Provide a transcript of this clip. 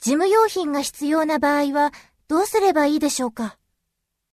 事務用品が必要な場合はどうすればいいでしょうか？